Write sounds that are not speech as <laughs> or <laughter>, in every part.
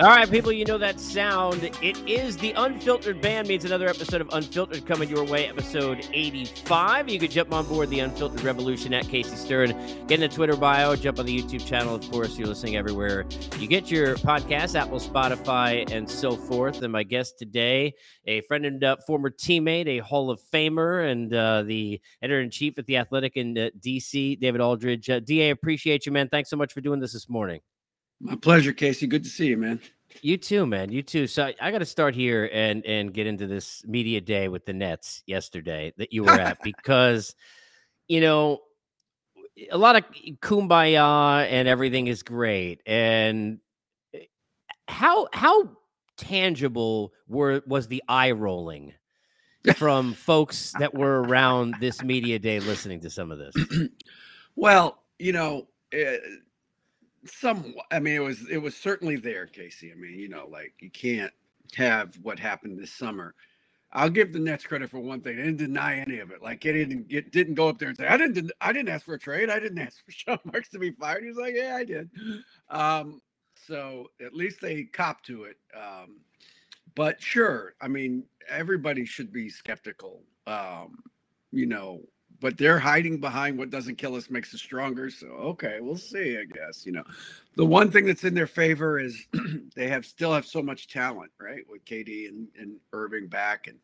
All right, people, you know that sound. It is the Unfiltered Band means another episode of Unfiltered coming your way, episode 85. You can jump on board the Unfiltered Revolution at Casey Stern. Get in the Twitter bio, jump on the YouTube channel. Of course, you're listening everywhere. You get your podcast, Apple, Spotify, and so forth. And my guest today, a friend and uh, former teammate, a Hall of Famer, and uh, the editor in chief at The Athletic in uh, DC, David Aldridge. Uh, DA, appreciate you, man. Thanks so much for doing this this morning. My pleasure, Casey. Good to see you, man. You too, man. You too. So I, I got to start here and and get into this media day with the Nets yesterday that you were at <laughs> because you know a lot of kumbaya and everything is great and eh, how how tangible were was the eye rolling from <laughs> folks that were around this media day listening to some of this <clears throat> well you know uh, some i mean it was it was certainly there casey i mean you know like you can't have what happened this summer. I'll give the nets credit for one thing they didn't deny any of it like it didn't get didn't go up there and say i didn't i didn't ask for a trade i didn't <laughs> ask for sean marks to be fired he was like yeah i did. Um so at least they copped to it um but sure i mean everybody should be skeptical um you know but they're hiding behind what doesn't kill us makes us stronger. So okay, we'll see. I guess you know, the one thing that's in their favor is <clears throat> they have still have so much talent, right? With KD and, and Irving back, and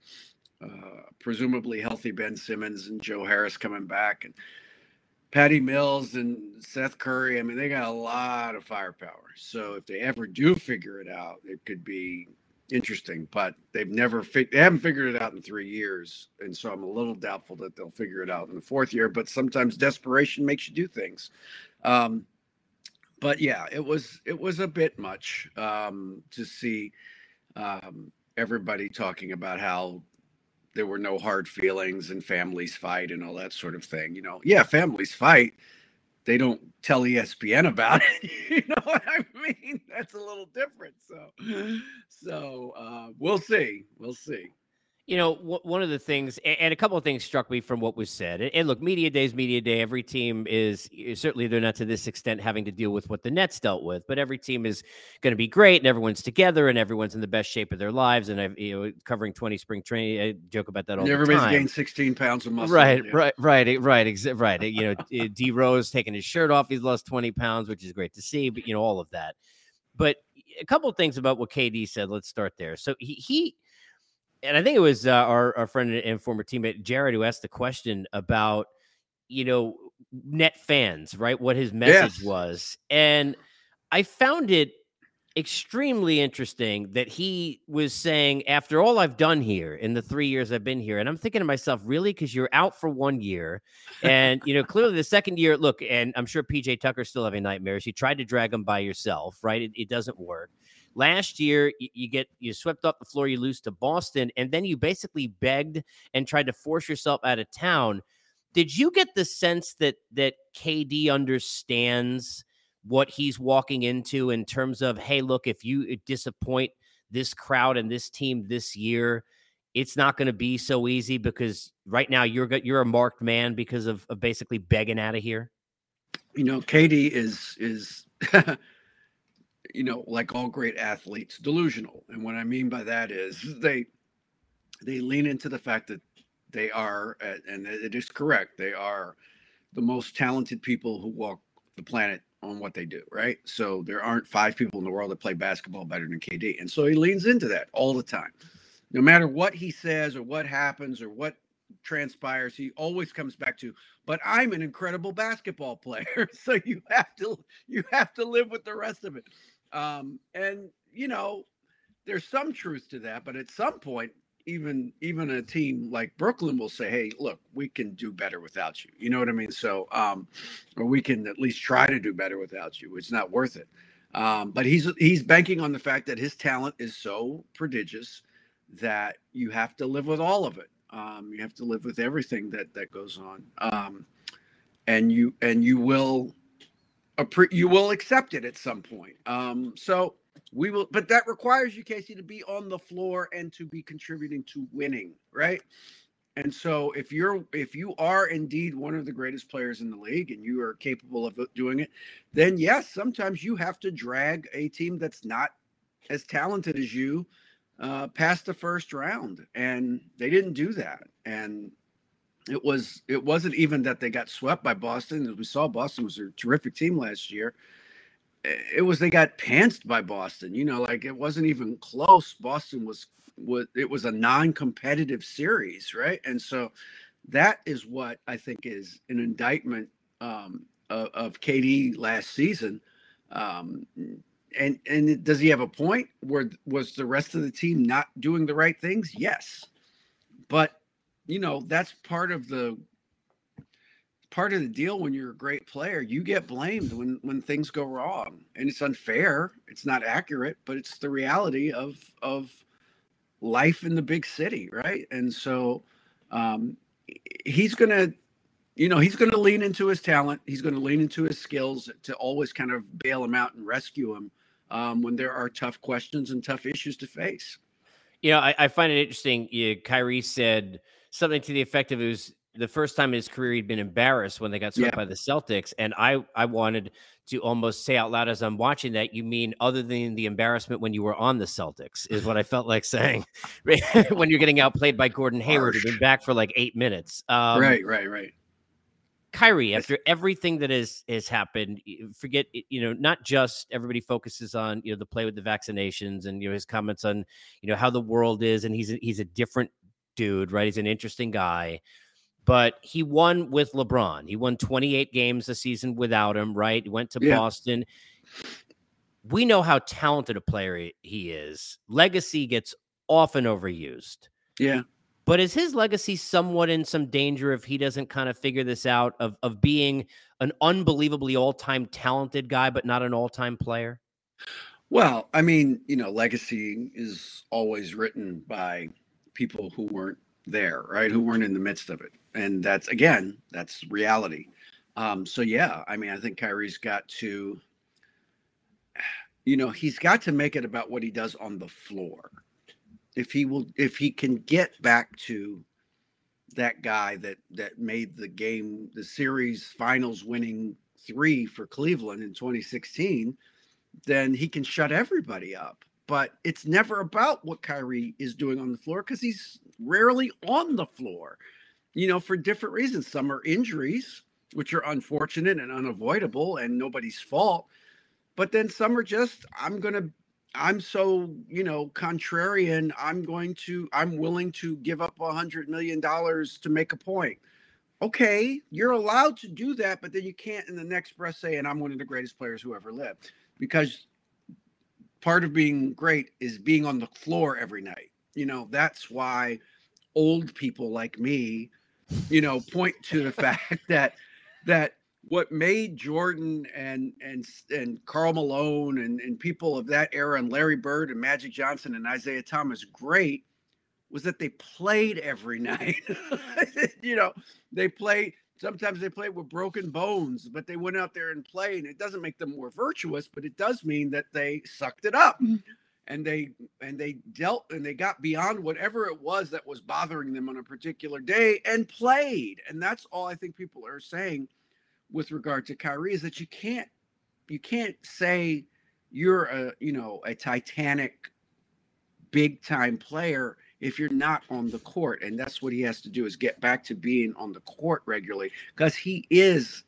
uh, presumably healthy Ben Simmons and Joe Harris coming back, and Patty Mills and Seth Curry. I mean, they got a lot of firepower. So if they ever do figure it out, it could be interesting, but they've never fi- they haven't figured it out in three years, and so I'm a little doubtful that they'll figure it out in the fourth year. But sometimes desperation makes you do things. Um, but yeah, it was it was a bit much um, to see um, everybody talking about how there were no hard feelings and families fight and all that sort of thing. You know, yeah, families fight they don't tell ESPN about it. <laughs> you know what I mean? That's a little different. So, so uh, we'll see. We'll see you know, one of the things, and a couple of things struck me from what was said. And look, media days, media day. Every team is certainly they're not to this extent having to deal with what the Nets dealt with, but every team is going to be great, and everyone's together, and everyone's in the best shape of their lives. And I've you know covering twenty spring training, I joke about that all Everybody's the time. gained sixteen pounds of muscle. Right, yeah. right, right, right, exa- right. You know, D Rose taking his shirt off, he's lost twenty pounds, which is great to see. But you know, all of that. But a couple of things about what KD said. Let's start there. So he he and I think it was uh, our, our friend and former teammate Jared who asked the question about, you know, net fans, right? What his message yes. was. And I found it extremely interesting that he was saying, after all I've done here in the three years I've been here, and I'm thinking to myself, really? Because you're out for one year. And, you know, clearly the second year, look, and I'm sure PJ Tucker's still having nightmares. You tried to drag him by yourself, right? It, it doesn't work. Last year, you, get you swept off the floor, you lose to Boston, and then you basically begged and tried to force yourself out of town. Did you get the sense that that KD understands what he's walking into in terms of, hey, look, if you uh, disappoint this crowd and this team this year, it's not going to be so easy because right now you're you're a marked man because of, of basically begging out of here. You know, KD is is <laughs> you know, like all great athletes, delusional. And what I mean by that is they they lean into the fact that they are, and it is correct, they are the most talented people who walk the planet on what they do, right? So there aren't five people in the world that play basketball better than KD. And so he leans into that all the time. No matter what he says or what happens or what transpires, he always comes back to, but I'm an incredible basketball <laughs> player. so you have to you have to live with the rest of it. Um, and you know, there's some truth to that, but at some point, even even a team like Brooklyn will say, "Hey, look, we can do better without you." You know what I mean? So, um, or we can at least try to do better without you. It's not worth it. Um, but he's he's banking on the fact that his talent is so prodigious that you have to live with all of it. Um, you have to live with everything that that goes on, um, and you and you will you will accept it at some point. Um, so we will, but that requires you, Casey, to be on the floor and to be contributing to winning, right? And so if you're if you are indeed one of the greatest players in the league and you are capable of doing it, then yes, sometimes you have to drag a team that's not as talented as you uh, past the first round, and they didn't do that. And it was it wasn't even that they got swept by Boston. As we saw, Boston was a terrific team last year. It was they got pantsed by Boston. You know, like it wasn't even close. Boston was was it was a non-competitive series, right? And so that is what I think is an indictment um, of, of KD last season. Um, and and does he have a point? Where was the rest of the team not doing the right things? Yes, but you know that's part of the part of the deal when you're a great player you get blamed when when things go wrong and it's unfair it's not accurate but it's the reality of of life in the big city right? And so um he's gonna you know he's gonna lean into his talent he's gonna lean into his skills to always kind of bail him out and rescue him um, when there are tough questions and tough issues to face. You know i, I find it interesting you, kyrie said something to the effect of it was the first time in his career he'd been embarrassed when they got swept yeah. by the Celtics. And I, I wanted to almost say out loud as I'm watching that, you mean other than the embarrassment when you were on the Celtics, is what I felt like saying <laughs> when you're getting outplayed by Gordon Hayward and been back for like eight minutes. Um, right, right, right. Kyrie, after everything that has has happened, forget you know not just everybody focuses on you know the play with the vaccinations and you know his comments on you know how the world is and he's a, he's a different dude, right? He's an interesting guy, but he won with LeBron. He won 28 games a season without him, right? He went to yeah. Boston. We know how talented a player he is. Legacy gets often overused. Yeah. But is his legacy somewhat in some danger if he doesn't kind of figure this out of of being an unbelievably all-time talented guy but not an all-time player? Well, I mean, you know, legacy is always written by people who weren't there, right? Who weren't in the midst of it. And that's again, that's reality. Um, so yeah, I mean, I think Kyrie's got to, <sighs> you know, he's got to make it about what he does on the floor. If he will, if he can get back to that guy that that made the game, the series finals winning three for Cleveland in 2016, then he can shut everybody up but it's never about what Kyrie is doing on the floor because he's rarely on the floor, you know, for different reasons. Some are injuries, which are unfortunate and unavoidable and nobody's fault. But then some are just, I'm going to, I'm so, you know, contrarian. I'm going to, I'm willing to give up a hundred million dollars to make a point. Okay, you're allowed to do that, but then you can't in the next breath say, and I'm one of the greatest players who ever lived because part of being great is being on the floor every night. You know, that's why old people like me, you know, point to the <laughs> fact that that what made Jordan and and and Karl Malone and, and people of that era and Larry Bird and Magic Johnson and Isiah Thomas great was that they played every <laughs> night. you know, they played sometimes they play with broken bones, but they went out there and played. And it doesn't make them more virtuous, but it does mean that they sucked it up. Mm-hmm. And they and they dealt and they got beyond whatever it was that was bothering them on a particular day and played. And that's all I think people are saying with regard to Kyrie is that you can't you can't say you're a you know a titanic big time player if you're not on the court. And that's what he has to do is get back to being on the court regularly because he is,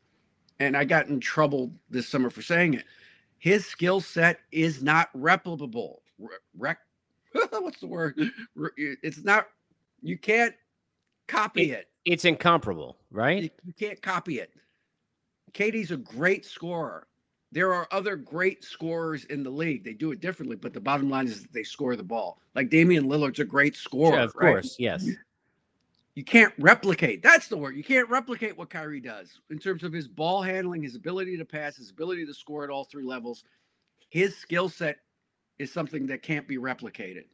and I got in trouble this summer for saying it. His skill set is not replicable. Rec, <laughs> what's the word? It's not, you can't copy it. it. It's incomparable, right? You, you can't copy it. KD's a great scorer. There are other great scorers in the league. They do it differently, but the bottom line is that they score the ball. Like Damian Lillard's a great scorer. Sure, of right? course, yes. You can't replicate. That's the word. You can't replicate what Kyrie does in terms of his ball handling, his ability to pass, his ability to score at all three levels. His skill set is something that can't be replicated,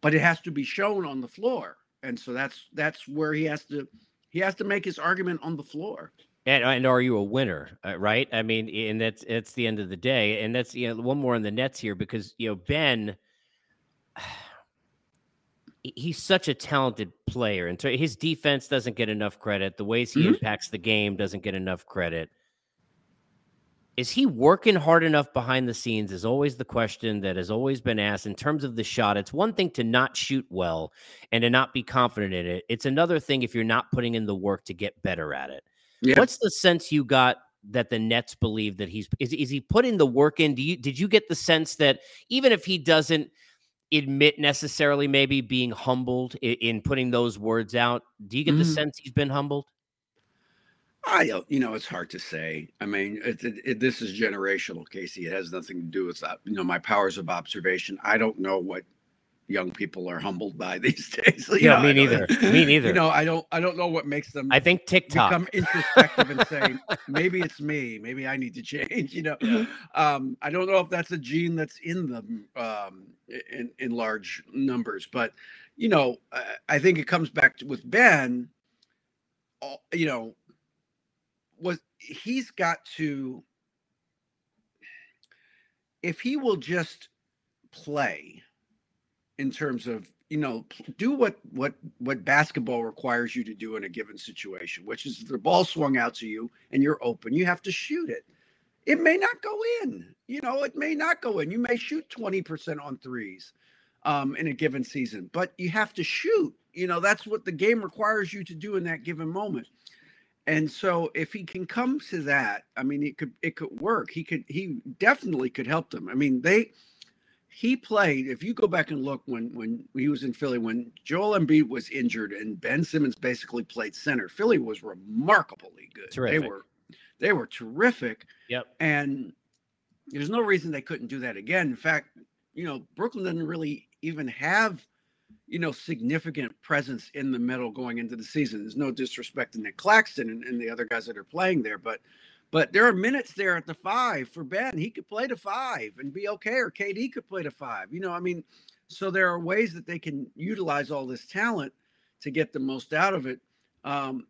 but it has to be shown on the floor. And so that's that's where he has to he has to make his argument on the floor. And, and are you a winner, uh, right? I mean, and that's it's the end of the day. And that's you know one more on the Nets here because you know Ben. <sighs> he's such a talented player, and so his defense doesn't get enough credit. The ways he mm-hmm. impacts the game doesn't get enough credit. Is he working hard enough behind the scenes? Is always the question that has always been asked in terms of the shot. It's one thing to not shoot well and to not be confident in it. It's another thing if you're not putting in the work to get better at it. Yeah. What's the sense you got that the Nets believe that he's is, is he putting the work in? Do you did you get the sense that even if he doesn't admit necessarily maybe being humbled in, in putting those words out, do you get mm-hmm. the sense he's been humbled? I you know, it's hard to say. I mean, it, it, it, this is generational, Casey. It has nothing to do with that. You know, my powers of observation. I don't know what young people are humbled by <laughs> these days. You yeah, know, me neither. me <laughs> neither. You know, I don't I don't know what makes them I think TikTok become introspective and say, maybe it's me, maybe I need to change. <laughs> You know. Yeah. Um, I don't know if that's a gene that's in them um, in, in large numbers, but you know, I, I think it comes back to, with Ben, you know, was he's got to if he will just play in terms of you know do what what what basketball requires you to do in a given situation which is the ball swung out to you and you're open you have to shoot it. It may not go in you know it may not go in. You may shoot 20% on threes um, in a given season but you have to shoot you know that's what the game requires you to do in that given moment and so if he can come to that i mean it could it could work he could he definitely could help them i mean they he played. If you go back and look when when he was in Philly, when Joel Embiid was injured and Ben Simmons basically played center, Philly was remarkably good. Terrific. They were they were terrific. Yep. And there's no reason they couldn't do that again. In fact, you know, Brooklyn didn't really even have you know significant presence in the middle going into the season. There's no disrespect to Nick Claxton and, and the other guys that are playing there, but but there are minutes there at the five for Ben. He could play to five and be okay, or KD could play to five. You know, I mean, so there are ways that they can utilize all this talent to get the most out of it. Um,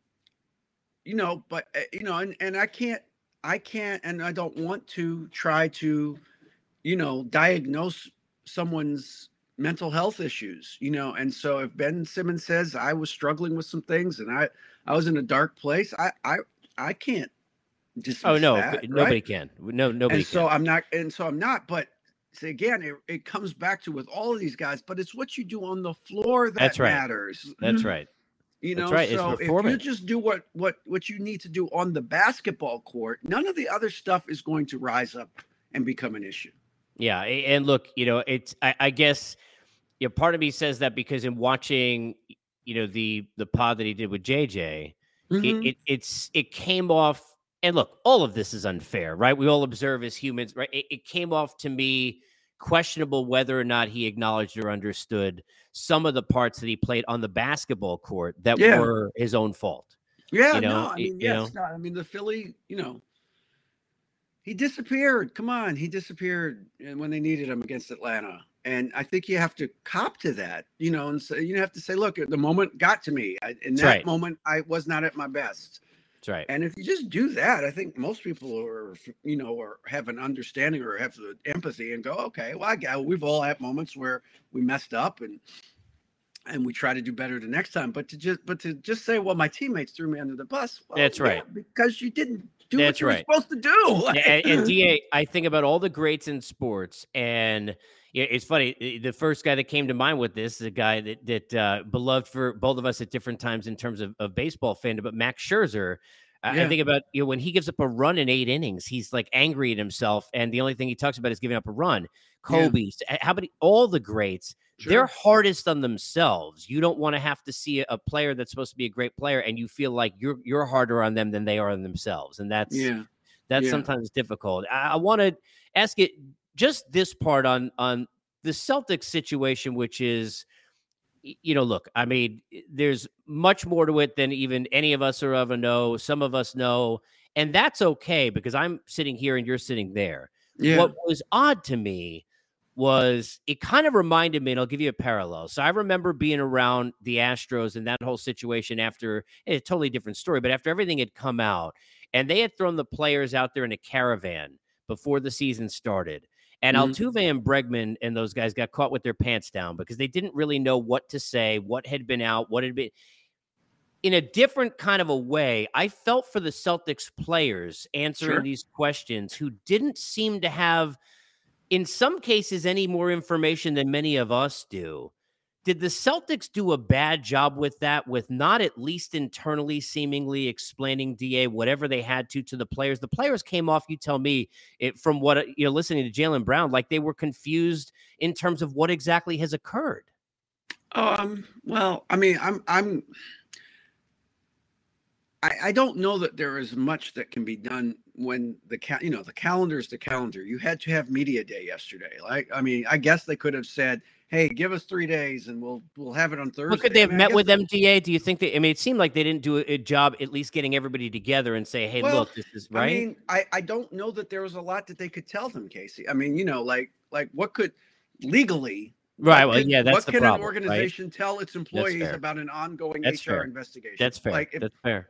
you know, but eh, you know, and and I can't, I can't, and I don't want to try to, you know, diagnose someone's mental health issues. You know, and so if Ben Simmons says I was struggling with some things and I I was in a dark place, I I I can't just oh no, that, nobody right? can. No, nobody. And so I'm not, and so I'm not. But again, it, it comes back to with all of these guys. But it's what you do on the floor that That's right. matters. That's mm-hmm. right. You know, right. so if you just do what what what you need to do on the basketball court, none of the other stuff is going to rise up and become an issue. Yeah, and look, you know, it's I, I guess, you know, part of me says that because in watching, you know, the the pod that he did with JJ, mm-hmm. it, it it's it came off and look, all of this is unfair, right? We all observe as humans, right? It, it, came off to me questionable whether or not he acknowledged or understood some of the parts that he played on the basketball court that yeah. were his own fault. Yeah, you know, no, I mean, yes, no, I mean the Philly, you know, he disappeared. Come on, he disappeared eh, when they needed him against Atlanta, and I think you have to cop to that, you know, and so you have to say, look, the moment got to me. I, in that right. moment, I was not at my best that's right. And if you just do that, I think most people are, you know, or have an understanding or have the empathy and go, okay, well, I got, we've all had moments where we messed up and and we try to do better the next time. But to just but to just say, well, my teammates threw me under the bus. Well, That's right. because you didn't do That's what you right. supposed to do. <laughs> and, and Da, I think about all the greats in sports and it's funny. The first guy that came to mind with this is a guy that that uh, beloved for both of us at different times in terms of, of baseball fandom. But Max Scherzer, yeah. I think about you know when he gives up a run in eight innings, he's like angry at himself, and the only thing he talks about is giving up a run. Kobe, yeah. how many all the greats? Sure. They're hardest on themselves. You don't want to have to see a player that's supposed to be a great player, and you feel like you're you're harder on them than they are on themselves, and that's yeah. that's yeah. sometimes difficult. I, I want to ask it just this part on on the Celtics situation, which is, you know, look, I mean, there's much more to it than even any of us are ever know. Some of us know, and that's okay because I'm sitting here and you're sitting there. Yeah. What was odd to me was it kind of reminded me, and I'll give you a parallel. So I remember being around the Astros and that whole situation after a totally different story, but after everything had come out and they had thrown the players out there in a caravan before the season started And Mhm. Altuve and Bregman and those guys got caught with their pants down because they didn't really know what to say, what had been out, what had been. In a different kind of a way, I felt for the Celtics players answering Sure. these questions who didn't seem to have, in some cases, any more information than many of us do. Did the Celtics do a bad job with that, with not at least internally seemingly explaining DA whatever they had to to the players? The players came off, you tell me, it, from what you know, listening to Jaylen Brown, like they were confused in terms of what exactly has occurred. Um, well, I mean, I'm I'm I, I don't know that there is much that can be done when the ca- you know the calendar is the calendar. You had to have media day yesterday. Like, I mean, I guess they could have said, "Hey, give us three days, and we'll we'll have it on Thursday." But could they I have mean, met with MDA? Do you think they? I mean, it seemed like they didn't do a, job at least getting everybody together and say, "Hey, Well, look, this is right." I mean, I I don't know that there was a lot that they could tell them, Casey. I mean, you know, like like what could legally right. what Well, could- yeah, that's what the can problem. an right? organization tell its employees about an ongoing That's HR fair. investigation? That's fair. Like if that's fair.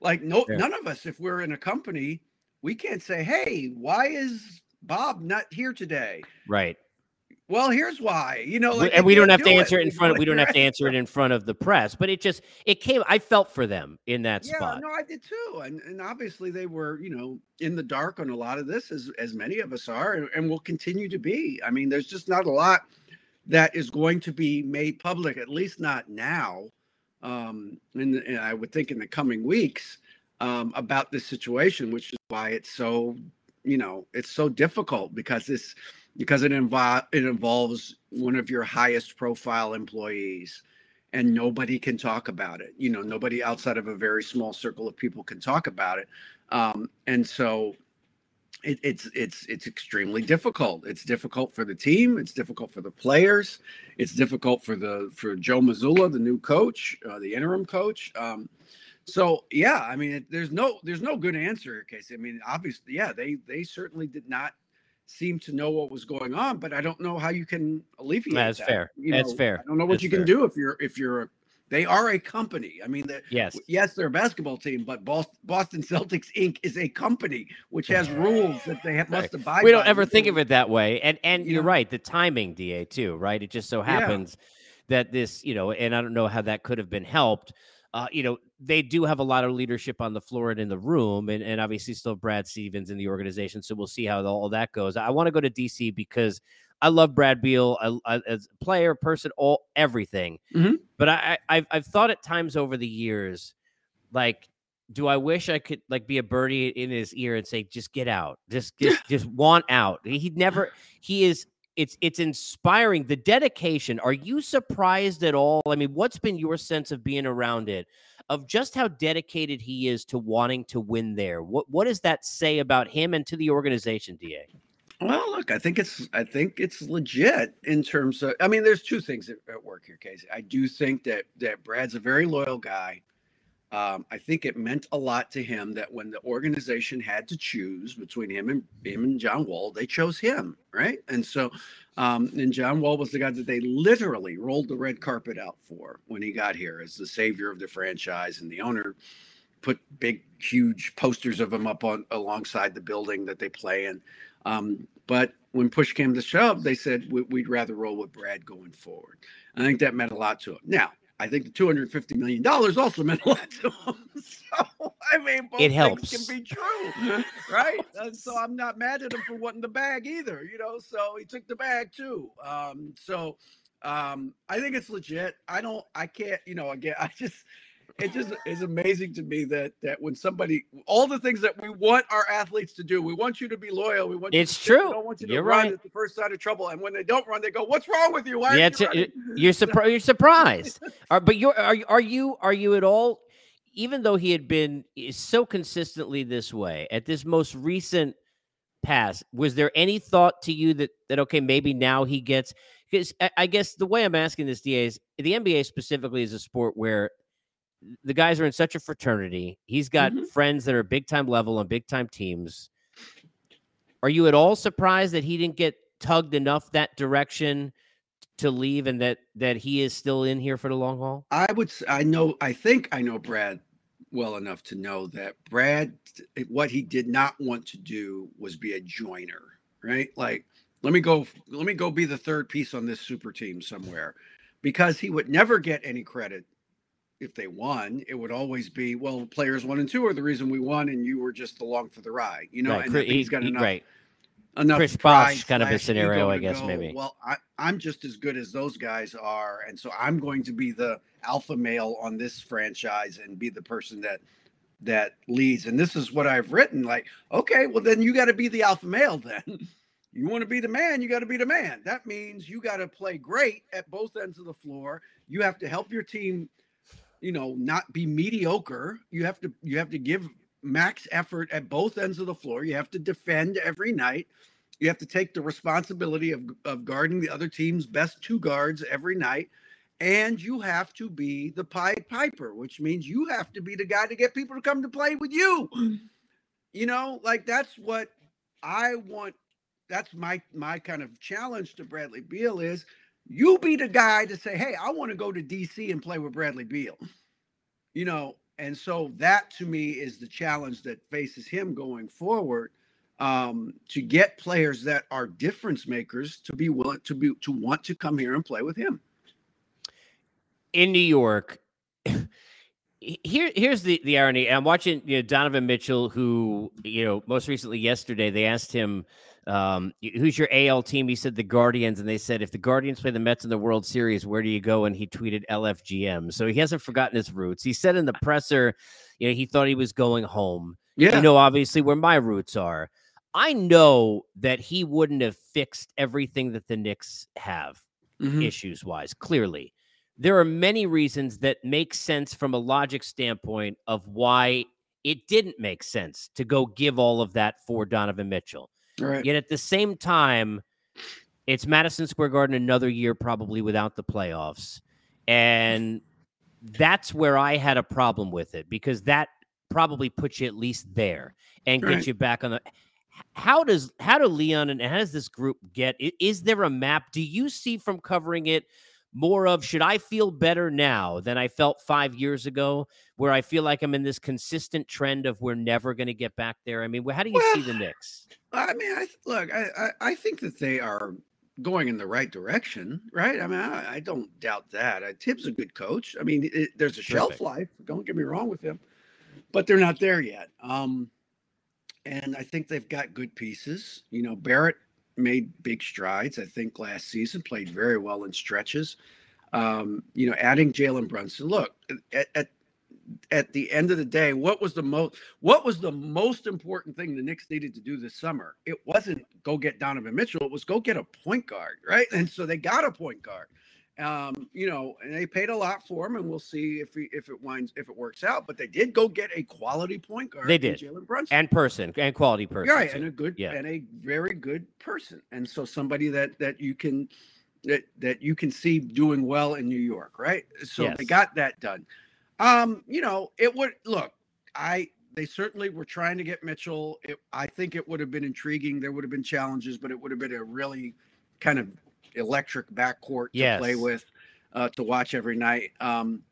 like no Fair. none of us if we're in a company we can't say hey why is bob not here today Right. well here's why you know like and we don't have to answer it in front. like We don't have to answer it in front of the press. But it just it came. I felt for them in that yeah spot. no i did too and, and obviously they were you know in the dark on a lot of this as as many of us are and, and will continue to be i mean there's just not a lot that is going to be made public at least not now um and, and i would think in the coming weeks um about this situation which is why it's so you know it's so difficult because this because it involves it involves one of your highest profile employees and nobody can talk about it. You know nobody outside of a very small circle of people can talk about it. Um, and so it, it's it's it's extremely difficult. It's difficult for the team. It's difficult for the players. It's difficult for the for joe mazzulla the new coach uh, the interim coach. Um, so yeah i mean it, there's no there's no good answer casey i mean obviously yeah they they certainly did not seem to know what was going on but i don't know how you can alleviate That's that. fair. You That's fair. i don't know what That's you fair. can do if you're if you're a, they are a company i mean Yes. yes they're a basketball team but boston celtics inc is a company which has rules that they have, must abide we don't ever think of it that way and and You you're right the timing da too right it just so Yeah. happens that this you know and i don't know how that could have been helped uh, you know they do have a lot of leadership on the floor and in the room and, and obviously still brad stevens in the organization so we'll see how all that goes i want to go to dc because i love brad beal I, I, as a player person all everything Mhm. but I, I I've, I've thought at times over the years like do I wish I could like be a birdie in his ear and say, just get out, just <laughs> just just want out. He never. He is. It's it's inspiring. The dedication. Are you surprised at all? I mean, what's been your sense of being around it, of just how dedicated he is to wanting to win there? What what does that say about him and to the organization, Da? Well, look, I think it's I think it's legit in terms of I mean, there's two things at, at work here, Casey. I do think that that Brad's a very loyal guy. Um, I think it meant a lot to him that when the organization had to choose between him and him and John Wall, they chose him, right? And so, um, and John Wall was the guy that they literally rolled the red carpet out for when he got here as the savior of the franchise, and the owner put big, huge posters of him up on alongside the building that they play in. Um, but when push came to shove, they said we, would rather roll with Brad going forward. I think that meant a lot to him. Now, I think the two hundred fifty million dollars also meant a lot to him. <laughs> So I mean, both It things helps. can be true, right? And so I'm not mad at him for wanting the bag either. You know, so he took the bag too. Um, so um, I think it's legit. I don't. I can't. You know, again, <laughs> I just it just is amazing to me that that when somebody all the things that we want our athletes to do, we want you to be loyal. We want you It's to stick, we true. don't want you to You're run right. at the first sign of trouble. And when they don't run, they go, "What's wrong with you? Why Yeah, you running? you're surprised. You're <laughs> surprised. Are, but you're are, you- are you are you at all? Even though he had been eh, so consistently this way at this most recent pass, was there any thought to you that that okay maybe now he gets? Because I, I guess the way I'm asking this, Da, is the NBA specifically is a sport where the guys are in such a fraternity. He's got Mhm. friends that are big time level on big time teams. Are you at all surprised that he didn't get tugged enough that direction to leave and that that he is still in here for the long haul? I would. I know. I think I know Brad well enough to know that Brad, what he did not want to do was be a joiner, right? Like let me go let me go be the third piece on this super team somewhere because he would never get any credit if they won it would always be well players one and two are the reason we won and you were just along for the ride you know right. and he's got he, enough right. enough Chris Bosh kind of a scenario, I guess, go, maybe. well I, i'm just as good as those guys are and so i'm going to be the alpha male on this franchise and be the person that that leads and this is what i've written like okay well then you got to be the alpha male then <laughs> you want to be the man you got to be the man that means you got to play great at both ends of the floor you have to help your team you know not be mediocre. You have to you have to give max effort at both ends of the floor. You have to defend every night. You have to take the responsibility of, of guarding the other team's best two guards every night. And you have to be the pied piper which means you have to be the guy to get people to come to play with you. <clears throat> You know like that's what i want that's my my kind of challenge to bradley beal is you be the guy to say hey i want to go to dc and play with bradley beal you know and so that to me is the challenge that faces him going forward um, to get players that are difference makers to be willing to be to want to come here and play with him in New York, here here's the the irony. I'm watching you know, Donovan Mitchell, who you know most recently yesterday they asked him. Um, who's your AL team? He said the Guardians, and they said if the Guardians play the Mets in the World Series, where do you go? And he tweeted LFGM. So he hasn't forgotten his roots. He said in the presser, you know, he thought he was going home. yeah You know, obviously where my roots are. I know that he wouldn't have fixed everything that the Knicks have Mhm. issues wise. Clearly, there are many reasons that make sense from a logic standpoint of why it didn't make sense to go give all of that for Donovan Mitchell. Right Yet at the same time, it's Madison Square Garden another year probably without the playoffs. And that's where I had a problem with it because that probably puts you at least there and Right. gets you back on the how does how do Leon and how does this group get is there a map? Do you see from covering it more of should I feel better now than I felt five years ago, where I feel like I'm in this consistent trend of we're never going to get back there? I mean, how do you see the Well, Knicks? I mean, I look, I, I I think that they are going in the right direction, right? I mean, I, I don't doubt that. Uh, Thibs a good coach. I mean, it, there's a shelf Terrific. life. Don't get me wrong with him, but they're not there yet. Um, and I think they've got good pieces. You know, Barrett made big strides. I think last season played very well in stretches. Um, you know, adding Jalen Brunson. Look, at, at at the end of the day, what was the most what was the most important thing the Knicks needed to do this summer? It wasn't go get Donovan Mitchell, it was go get a point guard, right? And so they got a point guard. Um, you know, and they paid a lot for him, and we'll see if he, if it winds if it works out. But they did go get a quality point guard. They did. Jalen Brunson, And person and quality person. right, too. and a good Yeah. and a very good person, and so somebody that that you can that that you can see doing well in New York, right? So Yes. they got that done. Um, you know, it would look. I they certainly were trying to get Mitchell. It, I think it would have been intriguing. There would have been challenges, but it would have been a really kind of electric backcourt to play with, uh, to watch every night. Um,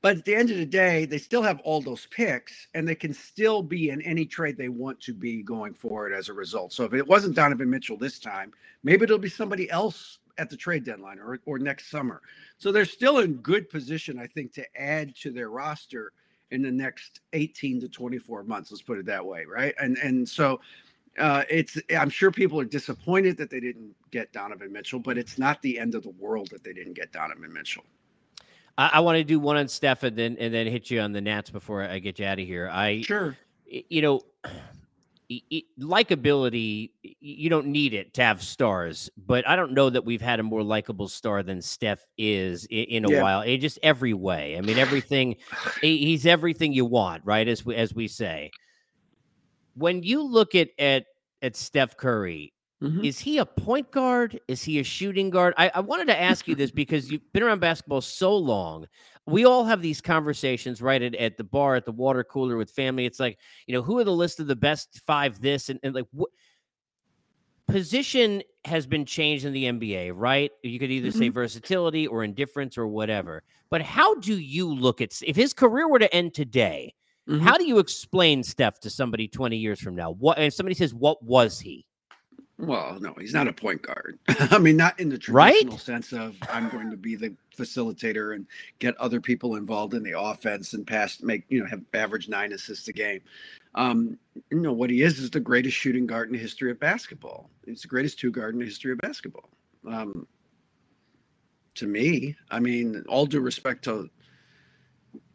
but at the end of the day, they still have all those picks, and they can still be in any trade they want to be going forward as a result. So if it wasn't Donovan Mitchell this time, maybe it'll be somebody else at the trade deadline or, or next summer. So they're still in good position, I think, to add to their roster in the next 18 to 24 months. Let's put it that way, right? And and so uh, it's I'm sure people are disappointed that they didn't get Donovan Mitchell, but it's not the end of the world that they didn't get Donovan Mitchell. I, I want to do one on Steph and then and then hit you on the Nats before I get you out of here. I Sure. you know likability you don't need it to have stars but i don't know that we've had a more likable star than steph is in, in a Yeah. while in just every way i mean everything he's everything you want right as we as we say when you look at at at steph curry Mhm. is he a point guard? Is he a shooting guard? I, I wanted to ask you this because you've been around basketball so long. We all have these conversations right at, at the bar, at the water cooler with family. It's like, you know, who are the list of the best five this and, and like what position has been changed in the NBA, right? You could either say versatility or indifference or whatever. But how do you look at if his career were to end today? Mhm. How do you explain Steph to somebody 20 years from now? What and somebody says, What was he? Well, no, he's not a point guard. <laughs> I mean, not in the Right? traditional sense of I'm going to be the facilitator and get other people involved in the offense and pass, make you know, have average nine assists a game. Um, you know what he is is the greatest shooting guard in the history of basketball. He's the greatest two guard in the history of basketball. Um, to me, I mean, all due respect to,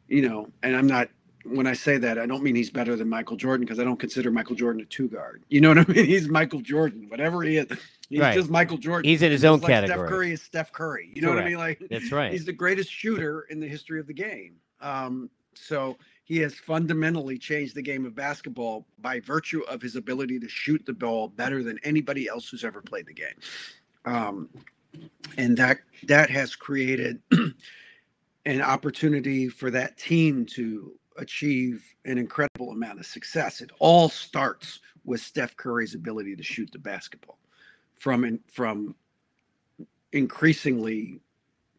you know, and I'm not when I say that, I don't mean he's better than Michael Jordan because I don't consider Michael Jordan a two guard. You know what I <laughs> mean? He's Michael Jordan, whatever he is. He's Right. just Michael Jordan. He's in his own like category. Steph Curry is Steph Curry. You know what I mean? Like That's right. he's the greatest shooter in the history of the game. Um, so he has fundamentally changed the game of basketball by virtue of his ability to shoot the ball better than anybody else who's ever played the game. Um, and that that has created <clears throat> an opportunity for that team to achieve an incredible amount of success. It all starts with Steph Curry's ability to shoot the basketball from in, from increasingly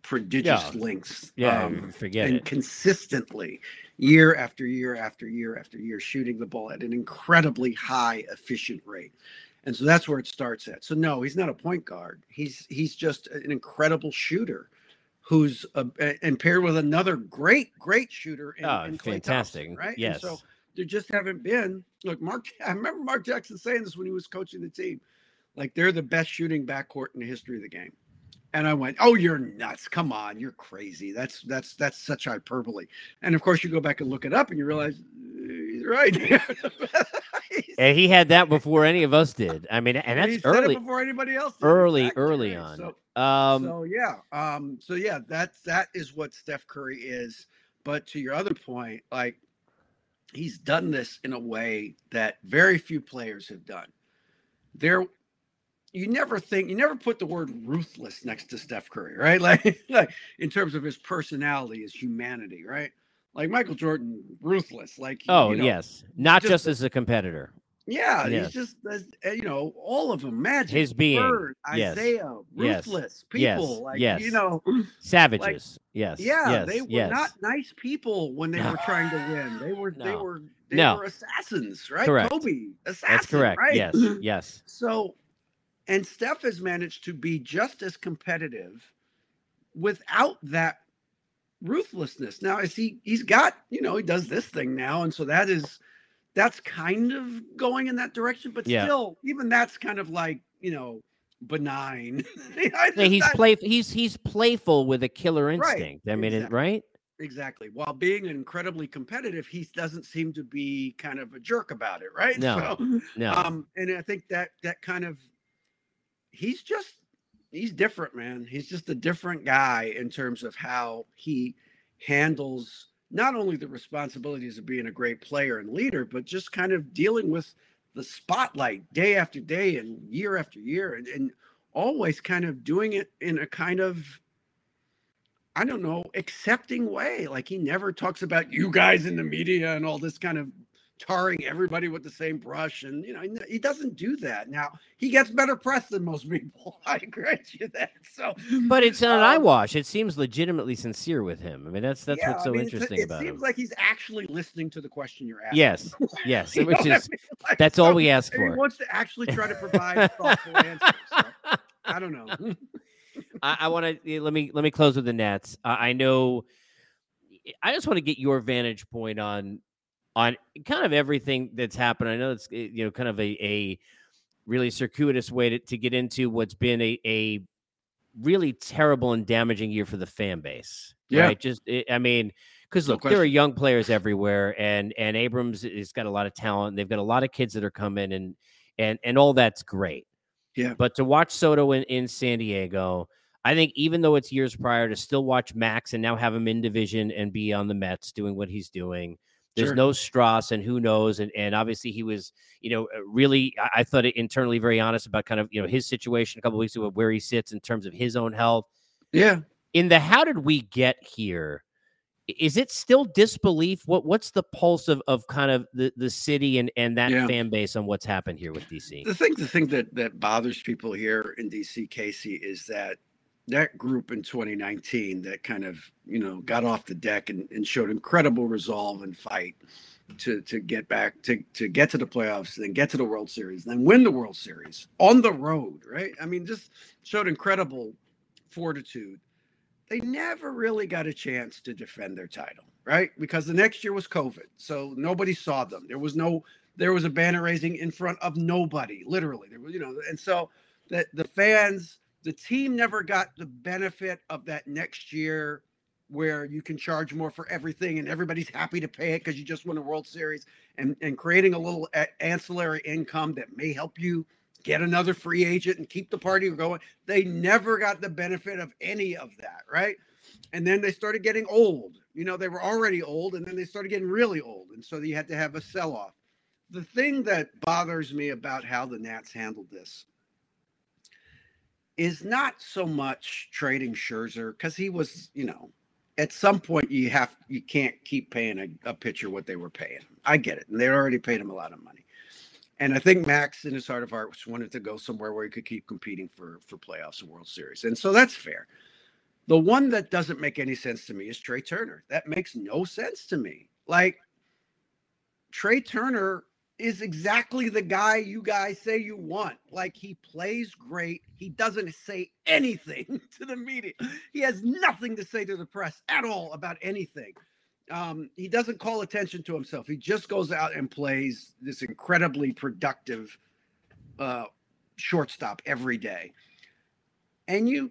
prodigious Yeah. lengths. Yeah, um, forget and it. consistently year after year after year after year shooting the ball at an incredibly high efficient rate and so that's where it starts at so no he's not a point guard he's he's just an incredible shooter who's a, and paired with another great great shooter in, Oh, in fantastic. Thompson, right Yes. and so there just haven't been look mark i remember mark jackson saying this when he was coaching the team like they're the best shooting backcourt in the history of the game and I went, "Oh, you're nuts! Come on, you're crazy. That's that's that's such hyperbole." And of course, you go back and look it up, and you realize uh, he's right. <laughs> <laughs> And he had that before any of us did. I mean, and he that's early, before anybody else. did. early, early on. So, um, so yeah, um, so yeah, that's that is what Steph Curry is. But to your other point, like he's done this in a way that very few players have done. There, you never think, you never put the word ruthless next to Steph Curry, right? <laughs> Like, like in terms of his personality, his humanity, right? Like Michael Jordan, ruthless. Like, oh you know, yes, not just just, as a competitor. yeah, Yes. he's just uh, you know all of them. Magic, His being, Bird, yes, Isiah, ruthless yes, people. Like yes. you know, <clears throat> Savages. yes. yeah, they were not nice people when they No. were trying to win. They were they were they No. were assassins, right? Correct. Kobe, assassin. That's correct. Right? Yes. Yes. <clears throat> So, and Steph has managed to be just as competitive without that ruthlessness. Now, is he? He's got you know he does this thing now, and so that is that's kind of going in that direction. But Yeah. still, even that's kind of like you know benign. <laughs> He's I- play. He's he's playful with a killer instinct. I mean, it, exactly. right? Exactly. While being incredibly competitive, he doesn't seem to be kind of a jerk about it, right? <laughs> No, So, No. um, and I think that that kind of he's just he's different, man. He's just a different guy in terms of how he handles not only the responsibilities of being a great player and leader, but just kind of dealing with the spotlight day after day and year after year and, and always kind of doing it in a kind of I don't know, accepting way. Like he never talks about you guys in the media and all this kind of tarring everybody with the same brush. And, you know, he- doesn't do that. Now, he gets better press than most <laughs> people. I grant you that. So, but it's not an um, eyewash. It seems legitimately sincere with him. I mean, that's that's yeah, what's I so mean, it's- interesting it about seems him. like he's actually listening to the question you're asking. yes. <laughs> Yes. Which what I is mean? <laughs> Like, that's all we ask and He for. wants to actually try to provide thoughtful answers. So, I don't know. I, I want to let me let me close with the Nets. I I know. I just want to get your vantage point on on kind of everything that's happened. I know it's eh, you know kind of a a really circuitous way to, to get into what's been a a really terrible and damaging year for the fan base. Yeah. Right. Just it, I mean. Because No look, there are young players everywhere, and and Abrams has got a lot of talent. They've got a lot of kids that are coming, and and and all that's great. Yeah. But to watch Soto in, in San Diego, I think even though it's years prior, to still watch Max and now have him in division and be on the Mets doing what he's doing. There's Sure. no Strauss, and who knows? And and obviously he was, you know, uh, really. I, I thought it internally very honest about kind of you know his situation a couple weeks ago, where he sits in terms of his own health. Yeah. In the how did we get here? Is it still disbelief? What what's the pulse of, of kind of the, the city and, and that Yeah. fan base on what's happened here with DC? The thing, the thing that that bothers people here in DC, Casey, is that that group in 2019 that kind of you know mm-hmm. got off the deck and, and showed incredible resolve and fight to to get back to to get to the playoffs, then get to the World Series, then win the World Series on the road, right? I mean, just showed incredible fortitude. They never really got a chance to defend their title, right? Because the next year was COVID, so nobody saw them. There was no there was a banner raising in front of nobody, literally. There was, you know, and so that the fans, the team never got the benefit of that next year where you can charge more for everything and everybody's happy to pay it because you just won a World Series and, and creating a little a- ancillary income that may help you get another free agent and keep the party going. They never got the benefit of any of that, right? And then they started getting old. You know, they were already old and then they started getting really old. And so you had to have a sell off. The thing that bothers me about how the Nats handled this is not so much trading Scherzer because he was, you know, at some point you have you can't keep paying a, a pitcher what they were paying. I get it, and they already paid him a lot of money. And I think Max, in his heart of hearts, wanted to go somewhere where he could keep competing for for playoffs and World Series, and so that's fair. The one that doesn't make any sense to me is Trea Turner. That makes no sense to me. Like Trea Turner is exactly the guy you guys say you want. Like he plays great. He doesn't say anything <laughs> to the media. He has nothing to say to the press at all about anything. Um, he doesn't call attention to himself. He just goes out and plays this incredibly productive uh, shortstop every day. And you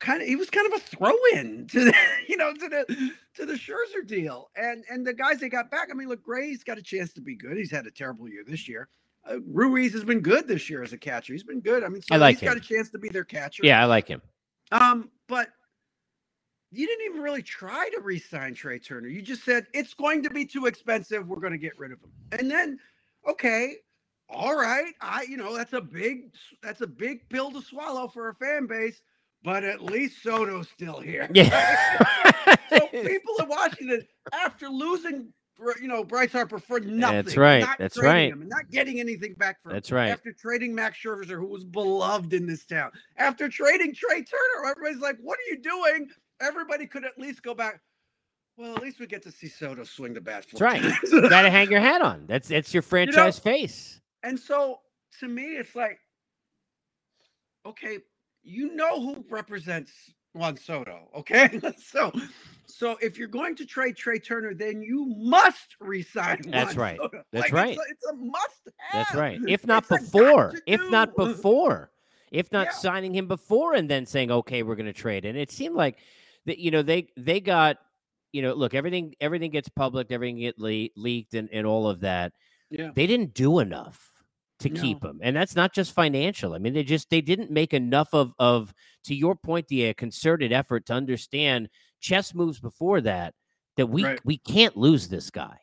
kind of he was kind of a throw in <laughs> to the, you know to the to the Scherzer deal. And and the guys they got back, I mean, look, Gray's got a chance to be good. He's had a terrible year this year. Uh, Ruiz has been good this year as a catcher. He's been good. I mean, so I like he's him. got a chance to be their catcher. Yeah, I like him. Um, but you didn't even really try to re-sign Trea Turner. You just said it's going to be too expensive. We're going to get rid of him. And then, okay, all right, I you know that's a big that's a big pill to swallow for a fan base. But at least Soto's still here. Yeah. <laughs> so <laughs> people in Washington, after losing, you know, Bryce Harper for nothing, That's right, that's right. him and not getting anything back for him, That's right. after trading Max Scherzer, who was beloved in this town, after trading Trea Turner, everybody's like, "What are you doing?" Everybody could at least go back. Well, at least we get to see Soto swing the bat. That's right. You got to hang your <laughs> hat on. That's that's your franchise face. And so to me, it's like, okay, you know who represents Juan Soto, okay? <laughs> so so if you're going to trade Trea Turner, then you must resign. <laughs> That's Juan right. Soto. That's Like, right. It's a, it's a must have. That's right. If not It's before, if not <laughs> before, if not Yeah. signing him before and then saying, okay, we're going to trade. And it seemed like that, you know, they, they got, you know, look, everything, everything gets public, everything get le- leaked and, and all of that. Yeah. They didn't do enough to keep him. And that's not just financial. I mean, they just, they didn't make enough of, of, to your point, the concerted effort to understand chess moves before that, that we, Right. we can't lose this guy.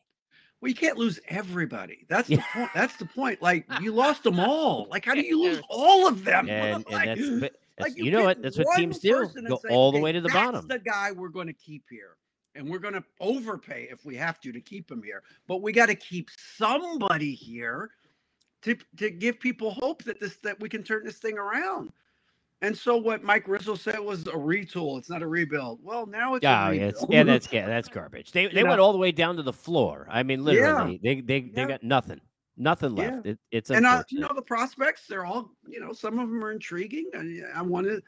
Well, you can't lose everybody. That's Yeah. the point. That's the point. Like <laughs> you lost them all. Like how do you lose all of them? <laughs> And, and Like- but that's like you, know pick what? That's what teams do. Go say, all the "Okay, way to the that's bottom. the guy we're going to keep here, and we're going to overpay if we have to to keep him here. But we got to keep somebody here to to give people hope that this that we can turn this thing around. And so what Mike Rizzo said was a retool. It's not a rebuild. Well, now it's Yeah, yeah, it's, yeah, that's yeah, that's <laughs> garbage. They they You went know? all the way down to the floor. I mean, literally, they they they Yeah. got nothing, nothing Yeah. left. It, it's and uh, you know the prospects they're all you know some of them are intriguing i, I want to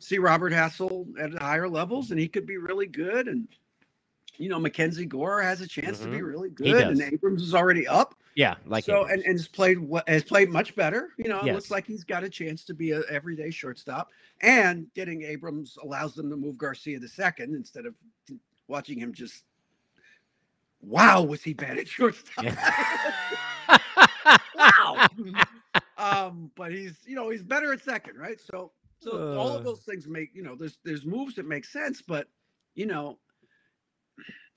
see robert Hassell at higher levels and he could be really good and you know mackenzie gore has a chance to be really Mm-hmm. Good and abrams is already up yeah, like so Abrams. and, and has played what has played much better you know it Yes. looks like he's got a chance to be a everyday shortstop and getting abrams allows them to move garcia to second instead of watching him just wow was he bad at shortstop <laughs> wow. <laughs> um, but he's you know he's better at second, right? So so all Uh. of those things make you know there's there's moves that make sense, but you know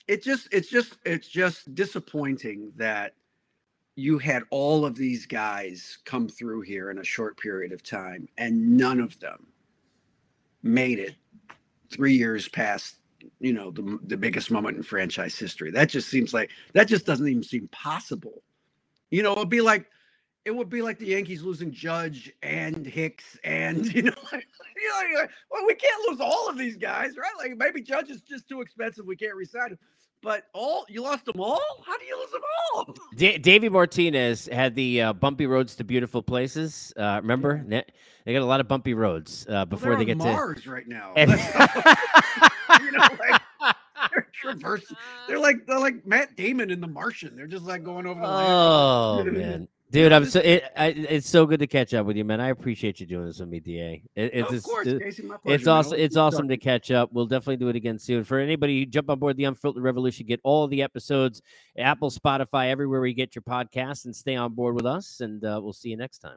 it just it's just it's just disappointing that you had all of these guys come through here in a short period of time and none of them made it three years past you know the, the biggest moment in franchise history. That just seems like that just doesn't even seem possible. You know it'd be like it would be like the yankees losing judge and hicks and <laughs> you know like, you know, well we can't lose all of these guys right like maybe judge is just too expensive we can't resign him but all you lost them all. How do you lose them all? Da- Davey Martinez had the uh, bumpy roads to beautiful places. Uh, remember, Ne- they got a lot of bumpy roads uh, Well, before they're they get Mars right now. <laughs> to. <laughs> you know, like they're traversing. They're like they're like Matt Damon in The Martian. They're just like going over the land. oh man, dude, I'm so it, I, it's so good to catch up with you, man. I appreciate you doing this with me, Da. It, it's of course, it- Casey, my pleasure, it's man. awesome. It's awesome to catch up. We'll definitely do it again soon. For anybody who jump on board the Unfiltered Revolution, get all the episodes, Apple, Spotify, everywhere where you get your podcasts, and stay on board with us. And uh, we'll see you next time.